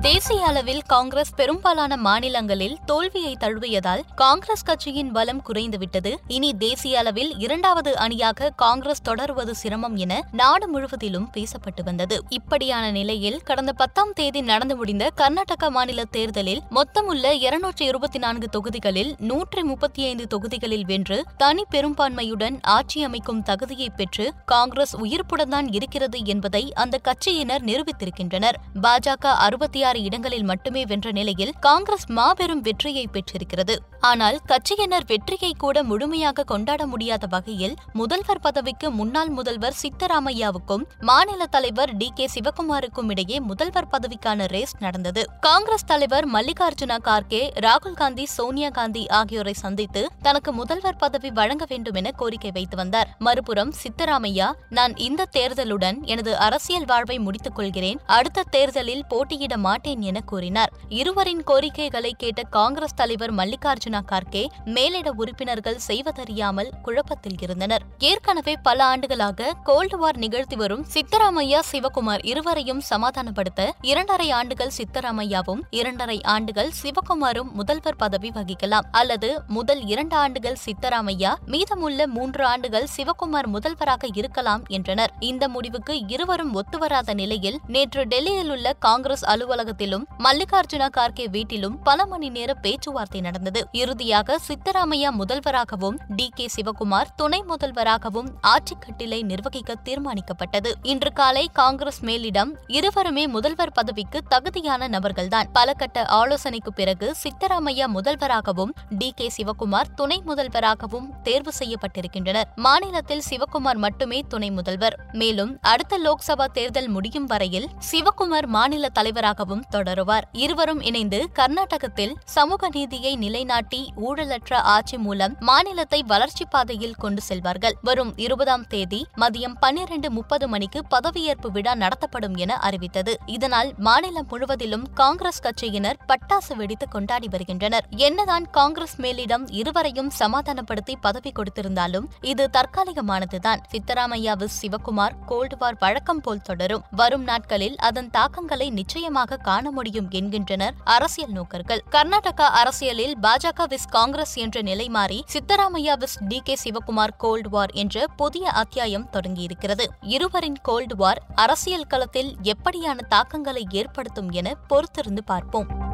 தேசிய அளவில் காங்கிரஸ் பெரும்பாலான மாநிலங்களில் தோல்வியை தழுவியதால் காங்கிரஸ் கட்சியின் பலம் குறைந்துவிட்டது. இனி தேசிய அளவில் இரண்டாவது அணியாக காங்கிரஸ் தொடருவது சிரமம் என நாடு முழுவதிலும் பேசப்பட்டு வந்தது. இப்படியான நிலையில் கடந்த பத்தாம் தேதி நடந்து முடிந்த கர்நாடக மாநில தேர்தலில் மொத்தமுள்ள இருநூற்றி இருபத்தி நான்கு தொகுதிகளில் நூற்றி முப்பத்தி ஐந்து தொகுதிகளில் வென்று தனி பெரும்பான்மையுடன் ஆட்சி அமைக்கும் தகுதியை பெற்று காங்கிரஸ் உயிர்ப்புடன் தான் இருக்கிறது என்பதை அந்த கட்சியினர் நிரூபித்திருக்கின்றனர். பாஜக அறுபத்தி ஆறு ஆறு இடங்களில் மட்டுமே வென்ற நிலையில் காங்கிரஸ் மாபெரும் வெற்றியை பெற்றிருக்கிறது. ஆனால் கட்சியினர் வெற்றியை கூட முழுமையாக கொண்டாட முடியாத வகையில் முதல்வர் பதவிக்கு முன்னாள் முதல்வர் சித்தராமையாவுக்கும் மாநில தலைவர் டி. கே. சிவகுமாருக்கும் இடையே முதல்வர் பதவிக்கான ரேஸ் நடந்தது. காங்கிரஸ் தலைவர் மல்லிகார்ஜுன கார்கே ராகுல் காந்தி சோனியா காந்தி ஆகியோரை சந்தித்து தனக்கு முதல்வர் பதவி வழங்க வேண்டும் என கோரிக்கை வைத்து வந்தார். மறுபுறம் சித்தராமையா நான் இந்த தேர்தலுடன் எனது அரசியல் வாழ்வை முடித்துக் கொள்கிறேன். அடுத்த தேர்தலில் போட்டியிட மாட்டேன் என கூறினார். இருவரின் கோரிக்கைகளை கேட்ட காங்கிரஸ் தலைவர் மல்லிகார்ஜுனா கார்கே மேலிட உறுப்பினர்கள் செய்வதறியாமல் குழப்பத்தில் இருந்தனர். ஏற்கனவே பல ஆண்டுகளாக கோல்டு வார் நிகழ்த்தி வரும் சித்தராமையா சிவகுமார் இருவரையும் சமாதானப்படுத்த இரண்டரை ஆண்டுகள் சித்தராமையாவும் இரண்டரை ஆண்டுகள் சிவகுமாரும் முதல்வர் பதவி வகிக்கலாம். அல்லது முதல் இரண்டு ஆண்டுகள் சித்தராமையா மீதமுள்ள மூன்று ஆண்டுகள் சிவகுமார் முதல்வராக இருக்கலாம் என்றனர். இந்த முடிவுக்கு இருவரும் ஒத்துவராத நிலையில் நேற்று டெல்லியில் உள்ள காங்கிரஸ் அலுவலக அலுவலகத்திலும் மல்லிகார்ஜுன கார்கே வீட்டிலும் பல மணி நேர பேச்சுவார்த்தை நடந்தது. இறுதியாக சித்தராமையா முதல்வராகவும் டி கே சிவகுமார் துணை முதல்வராகவும் ஆட்சிக்கட்டிலை நிர்வகிக்க தீர்மானிக்கப்பட்டது. இன்று காலை காங்கிரஸ் மேலிடம் இருவருமே முதல்வர் பதவிக்கு தகுதியான நபர்கள்தான். பல கட்ட ஆலோசனைக்கு பிறகு சித்தராமையா முதல்வராகவும் டி கே சிவகுமார் துணை முதல்வராகவும் தேர்வு செய்யப்பட்டிருக்கின்றனர். மாநிலத்தில் சிவகுமார் மட்டுமே துணை முதல்வர். மேலும் அடுத்த லோக்சபா தேர்தல் முடியும் வரையில் சிவகுமார் மாநில தலைவராகவும் தொடருவார். இருவரும் இணைந்து கர்நாடகத்தில் சமூக நீதியை நிலைநாட்டி ஊழலற்ற ஆட்சி மூலம் மாநிலத்தை வளர்ச்சி பாதையில் கொண்டு செல்வார்கள். வரும் இருபதாம் தேதி மதியம் பன்னிரண்டு முப்பது மணிக்கு பதவியேற்பு விழா நடத்தப்படும் என அறிவித்தது. இதனால் மாநிலம் முழுவதிலும் காங்கிரஸ் கட்சியினர் பட்டாசு வெடித்து கொண்டாடி வருகின்றனர். என்னதான் காங்கிரஸ் மேலிடம் இருவரையும் சமாதானப்படுத்தி பதவி கொடுத்திருந்தாலும் இது தற்காலிகமானதுதான். சித்தராமையாவு சிவகுமார் கோல்டுவார் வழக்கம் போல் தொடரும். வரும் நாட்களில் அதன் தாக்கங்களை நிச்சயமாக காண முடியும் என்கின்றனர் அரசியல் நோக்கர்கள். கர்நாடகா அரசியலில் பாஜக விஸ் காங்கிரஸ் என்ற நிலை மாறி Siddaramaiah vs D K Shivakumar cold war என்ற புதிய அத்தியாயம் தொடங்கியிருக்கிறது. இருவரின் கோல்டு வார் அரசியல் களத்தில் எப்படியான தாக்கங்களை ஏற்படுத்தும் என பொறுத்திருந்து பார்ப்போம்.